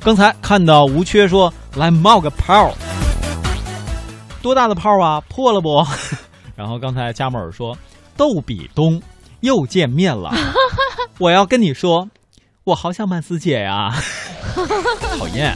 刚才看到吴缺说来冒个泡，多大的泡啊？破了不？然后刚才加莫尔说逗比东又见面了，我要跟你说，我好想曼斯姐呀！讨厌，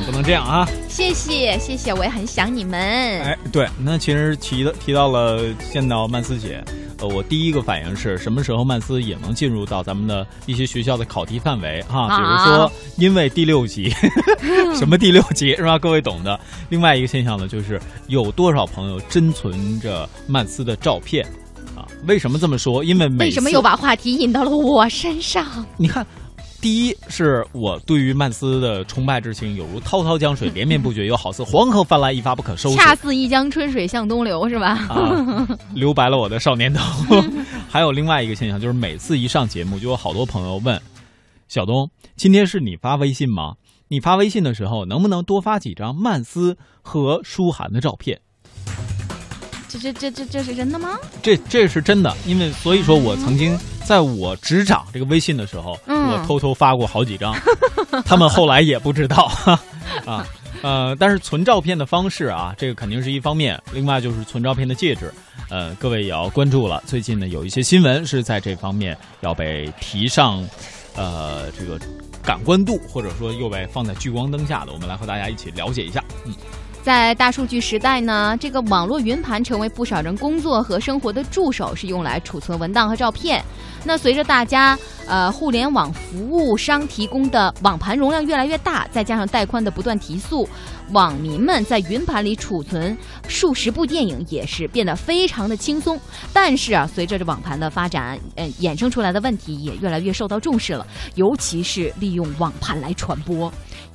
你不能这样啊！谢谢谢谢，我也很想你们。哎，对，那其实提的提到了见到曼斯姐，呃，我第一个反应是什么时候曼斯也能进入到咱们的一些学校的考题范围哈？比如说，因为第六级，什么第六级是吧？各位懂的。另外一个现象呢，就是有多少朋友珍存着曼斯的照片啊？为什么这么说？因为为什么又把话题引到了我身上？你看。第一是我对于曼斯的崇拜之情，有如滔滔江水连绵不绝，又好似黄河泛滥一发不可收拾，恰似一江春水向东流，是吧？啊，留白了我的少年头。还有另外一个现象，就是每次一上节目，就有好多朋友问小东：“今天是你发微信吗？你发微信的时候，能不能多发几张曼斯和舒涵的照片？”这这这这这是真的吗？这这是真的，因为所以说我曾经。在我执掌这个微信的时候，我偷偷发过好几张，他们后来也不知道 啊，呃，但是存照片的方式啊，这个肯定是一方面，另外就是存照片的介质，呃，各位也要关注了。最近呢，有一些新闻是在这方面要被提上，呃，这个感官度，或者说又被放在聚光灯下的，我们来和大家一起了解一下，嗯。在大数据时代呢，这个网络云盘成为不少人工作和生活的助手，是用来储存文档和照片。那随着大家呃互联网服务商提供的网盘容量越来越大，再加上带宽的不断提速，网民们在云盘里储存数十部电影也是变得非常的轻松。但是啊，随着这网盘的发展，呃，衍生出来的问题也越来越受到重视了，尤其是利用网盘来传播。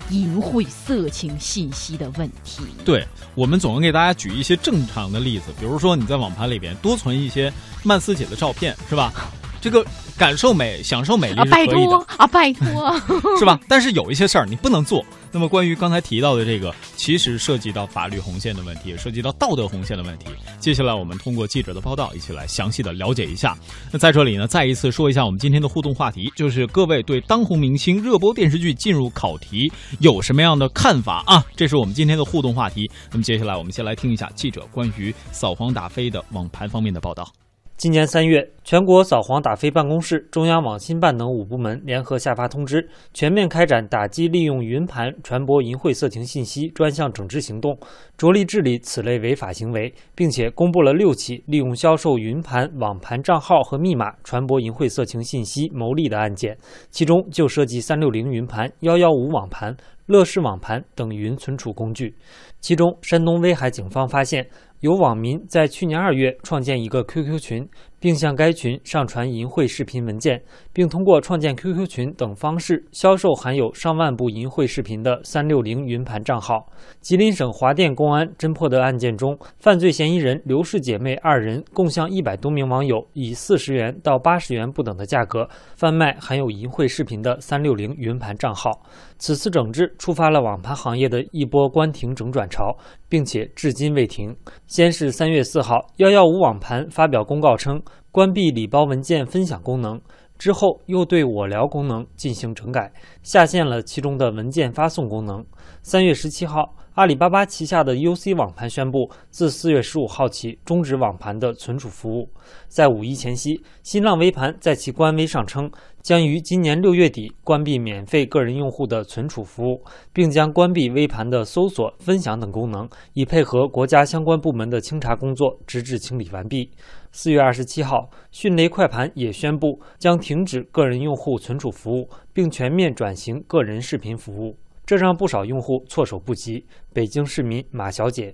淫秽色情信息的问题，对我们总能给大家举一些正常的例子，比如说你在网盘里边多存一些曼斯姐的照片，是吧？这个感受美、享受美丽是可以的啊，拜托，是吧？但是有一些事儿你不能做。那么关于刚才提到的这个，其实涉及到法律红线的问题，也涉及到道德红线的问题。接下来我们通过记者的报道，一起来详细的了解一下。那在这里呢，再一次说一下我们今天的互动话题，就是各位对当红明星热播电视剧进入考题有什么样的看法啊？这是我们今天的互动话题。那么接下来我们先来听一下记者关于扫黄打非的网盘方面的报道。今年三月，全国扫黄打非办公室、中央网信办等五部门联合下发通知，全面开展打击利用云盘传播淫秽色情信息专项整治行动，着力治理此类违法行为，并且公布了六起利用销售云盘、网盘账号和密码传播淫秽色情信息牟利的案件，其中就涉及三六零云盘、幺幺五网盘、乐视网盘等云存储工具。其中，山东威海警方发现。有网民在去年二月创建一个 QQ 群，并向该群上传淫秽视频文件，并通过创建 QQ 群等方式销售含有上万部淫秽视频的三六零云盘账号。吉林省华电公安侦破的案件中，犯罪嫌疑人刘氏姐妹二人共向一百多名网友以四十元到八十元不等的价格贩卖含有淫秽视频的三六零云盘账号。此次整治触发了网盘行业的一波关停整转潮，并且至今未停。先是三月四号，幺幺五网盘发表公告称关闭礼包文件分享功能，之后又对我聊功能进行整改，下线了其中的文件发送功能。三月十七号。阿里巴巴旗下的 UC 网盘宣布，自四月十五号起终止网盘的存储服务。在五一前夕，新浪微盘在其官微上称，将于今年六月底关闭免费个人用户的存储服务，并将关闭微盘的搜索、分享等功能，以配合国家相关部门的清查工作，直至清理完毕。四月二十七号，迅雷快盘也宣布将停止个人用户存储服务，并全面转型个人视频服务。这让不少用户措手不及。北京市民马小姐，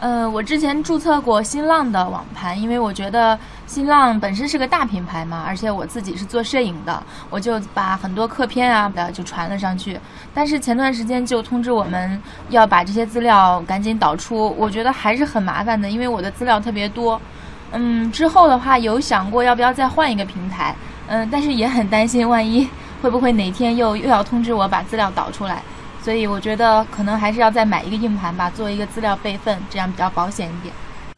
呃，我之前注册过新浪的网盘，因为我觉得新浪本身是个大品牌嘛，而且我自己是做摄影的，我就把很多客片啊的就传了上去。但是前段时间就通知我们要把这些资料赶紧导出，我觉得还是很麻烦的，因为我的资料特别多。嗯，之后的话有想过要不要再换一个平台，嗯，但是也很担心，万一会不会哪天又又要通知我把资料导出来。所以我觉得可能还是要再买一个硬盘吧，做一个资料备份，这样比较保险一点。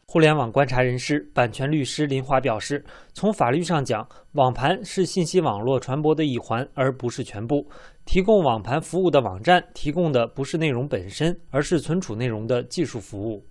互联网观察人士、版权律师林华表示，从法律上讲，网盘是信息网络传播的一环，而不是全部。提供网盘服务的网站提供的不是内容本身，而是存储内容的技术服务。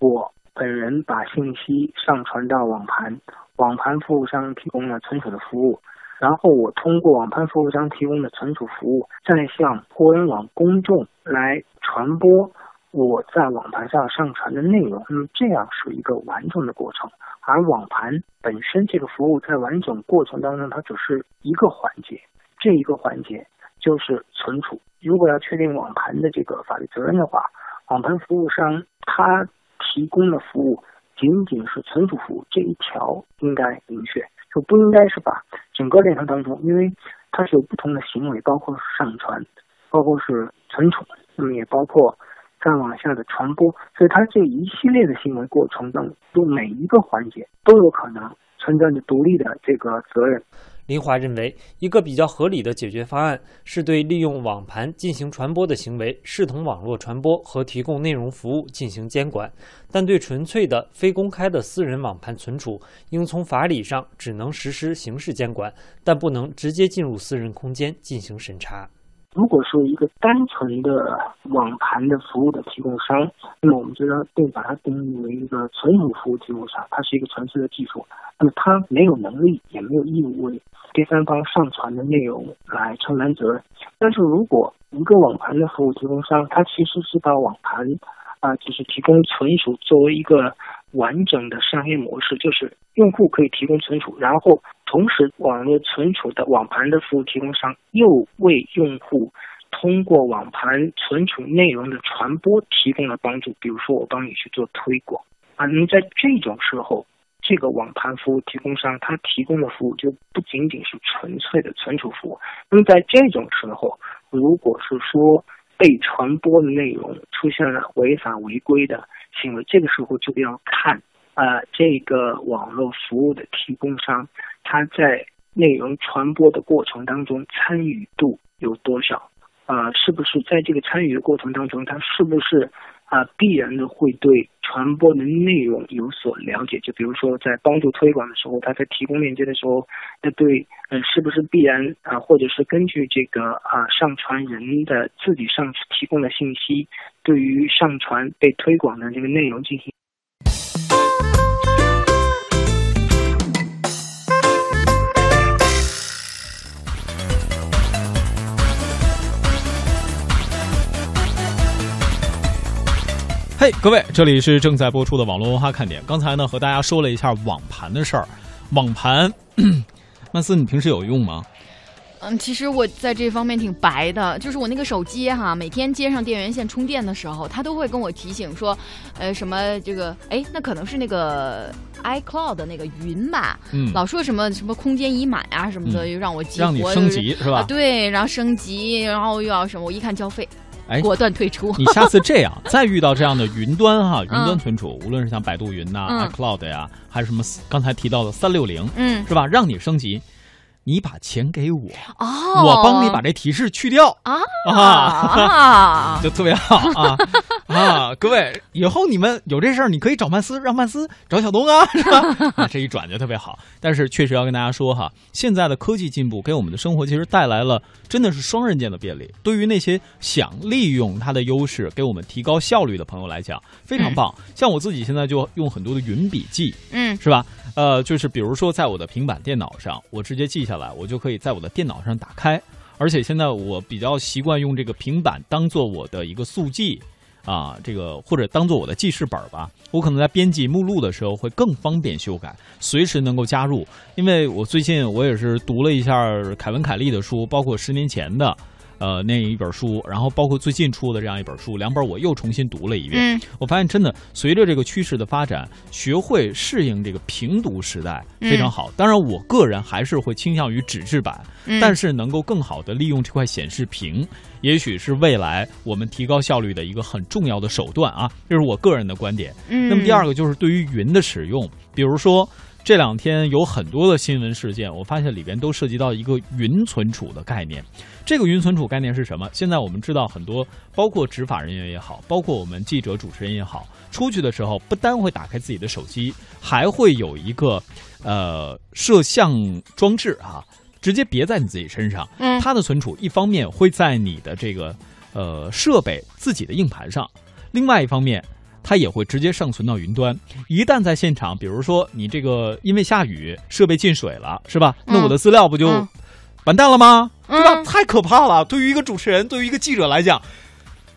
我本人把信息上传到网盘，网盘服务商提供了存储的服务，然后我通过网盘服务商提供的存储服务，再向互联网公众来传播。我在网盘上上传的内容，那么这样是一个完整的过程，而网盘本身这个服务在完整过程当中，它只是一个环节，这一个环节就是存储。如果要确定网盘的这个法律责任的话，网盘服务商他提供的服务仅仅是存储服务这一条应该明确，就不应该是把整个链条当中，因为它是有不同的行为，包括上传，包括是存储，那么也包括。再往下的传播，所以它这一系列的行为过程当中，每一个环节都有可能存在着独立的这个责任。林华认为，一个比较合理的解决方案是对利用网盘进行传播的行为视同网络传播和提供内容服务进行监管，但对纯粹的非公开的私人网盘存储，应从法理上只能实施形式监管，但不能直接进入私人空间进行审查。如果是一个单纯的网盘的服务的提供商，那么我们就要定把它定义为一个存储服务提供商，它是一个纯粹的技术，那么它没有能力也没有义务为第三方上传的内容来承担责任。但是如果一个网盘的服务提供商，它其实是把网盘啊，就是提供存储作为一个完整的商业模式，就是用户可以提供存储，然后。同时，网络存储的网盘的服务提供商又为用户通过网盘存储内容的传播提供了帮助。比如说，我帮你去做推广啊。那么在这种时候，这个网盘服务提供商他提供的服务就不仅仅是纯粹的存储服务。那么在这种时候，如果是说被传播的内容出现了违法违规的行为，这个时候就要看。啊，这个网络服务的提供商，他在内容传播的过程当中参与度有多少？啊，是不是在这个参与的过程当中，他是不是啊必然的会对传播的内容有所了解？就比如说在帮助推广的时候，他在提供链接的时候，那对，嗯，是不是必然啊？或者是根据这个啊上传人的自己上提供的信息，对于上传被推广的这个内容进行？嘿，各位，这里是正在播出的网络文化看点。刚才呢，和大家说了一下网盘的事儿。网盘，曼斯，你平时有用吗？嗯，其实我在这方面挺白的，就是我那个手机哈，每天接上电源线充电的时候，它都会跟我提醒说，呃，什么这个，哎，那可能是那个 iCloud 的那个云吧，嗯，老说什么什么空间已满啊什么的，又让我激活，让你升级是吧？对，然后升级，然后又要什么，我一看交费。哎，果断退出。你下次这样，再遇到这样的云端哈，云端存储，无论是像百度云呐、iCloud 呀，还是什么刚才提到的三六零，嗯，是吧？让你升级。你把钱给我，哦，我帮你把这提示去掉啊啊，就特别好啊 啊！各位，以后你们有这事儿，你可以找曼斯，让曼斯找小东啊，是吧？这一转就特别好。但是确实要跟大家说哈，现在的科技进步给我们的生活其实带来了真的是双刃剑的便利。对于那些想利用它的优势给我们提高效率的朋友来讲，非常棒。像我自己现在就用很多的云笔记，嗯，是吧？呃，就是比如说在我的平板电脑上，我直接记下。来，我就可以在我的电脑上打开，而且现在我比较习惯用这个平板当做我的一个速记啊，这个或者当做我的记事本吧。我可能在编辑目录的时候会更方便修改，随时能够加入。因为我最近我也是读了一下凯文·凯利的书，包括十年前的。呃，那一本书，然后包括最近出的这样一本书，两本我又重新读了一遍。我发现真的，随着这个趋势的发展，学会适应这个平读时代非常好。当然，我个人还是会倾向于纸质版，但是能够更好的利用这块显示屏，也许是未来我们提高效率的一个很重要的手段啊。这是我个人的观点。那么第二个就是对于云的使用，比如说这两天有很多的新闻事件，我发现里边都涉及到一个云存储的概念。这个云存储概念是什么？现在我们知道很多，包括执法人员也好，包括我们记者、主持人也好，出去的时候不单会打开自己的手机，还会有一个呃摄像装置啊，直接别在你自己身上。嗯，它的存储一方面会在你的这个呃设备自己的硬盘上，另外一方面。它也会直接上存到云端。一旦在现场，比如说你这个因为下雨，设备进水了，是吧？那我的资料不就完蛋了吗？对吧？太可怕了！对于一个主持人，对于一个记者来讲，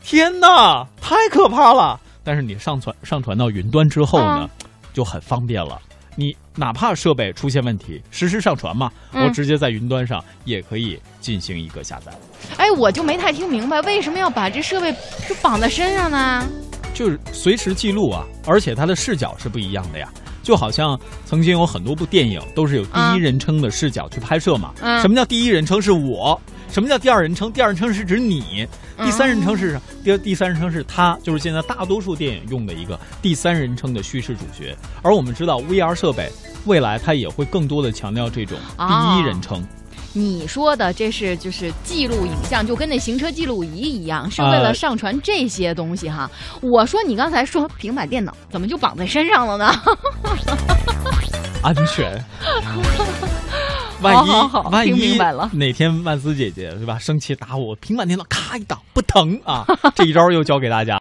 天哪，太可怕了！但是你上传上传到云端之后呢，就很方便了。你哪怕设备出现问题，实时上传嘛，我直接在云端上也可以进行一个下载。哎，我就没太听明白，为什么要把这设备就绑在身上呢？就是随时记录啊，而且它的视角是不一样的呀。就好像曾经有很多部电影都是有第一人称的视角去拍摄嘛。什么叫第一人称？是我。什么叫第二人称？第二人称是指你。第三人称是第第三人称是他，就是现在大多数电影用的一个第三人称的叙事主角。而我们知道，VR 设备未来它也会更多的强调这种第一人称。你说的这是就是记录影像，就跟那行车记录仪一样，是为了上传这些东西哈。我说你刚才说平板电脑怎么就绑在身上了呢？安全。万一万一哪天万斯姐姐是吧生气打我，平板电脑咔一挡不疼啊！这一招又教给大家。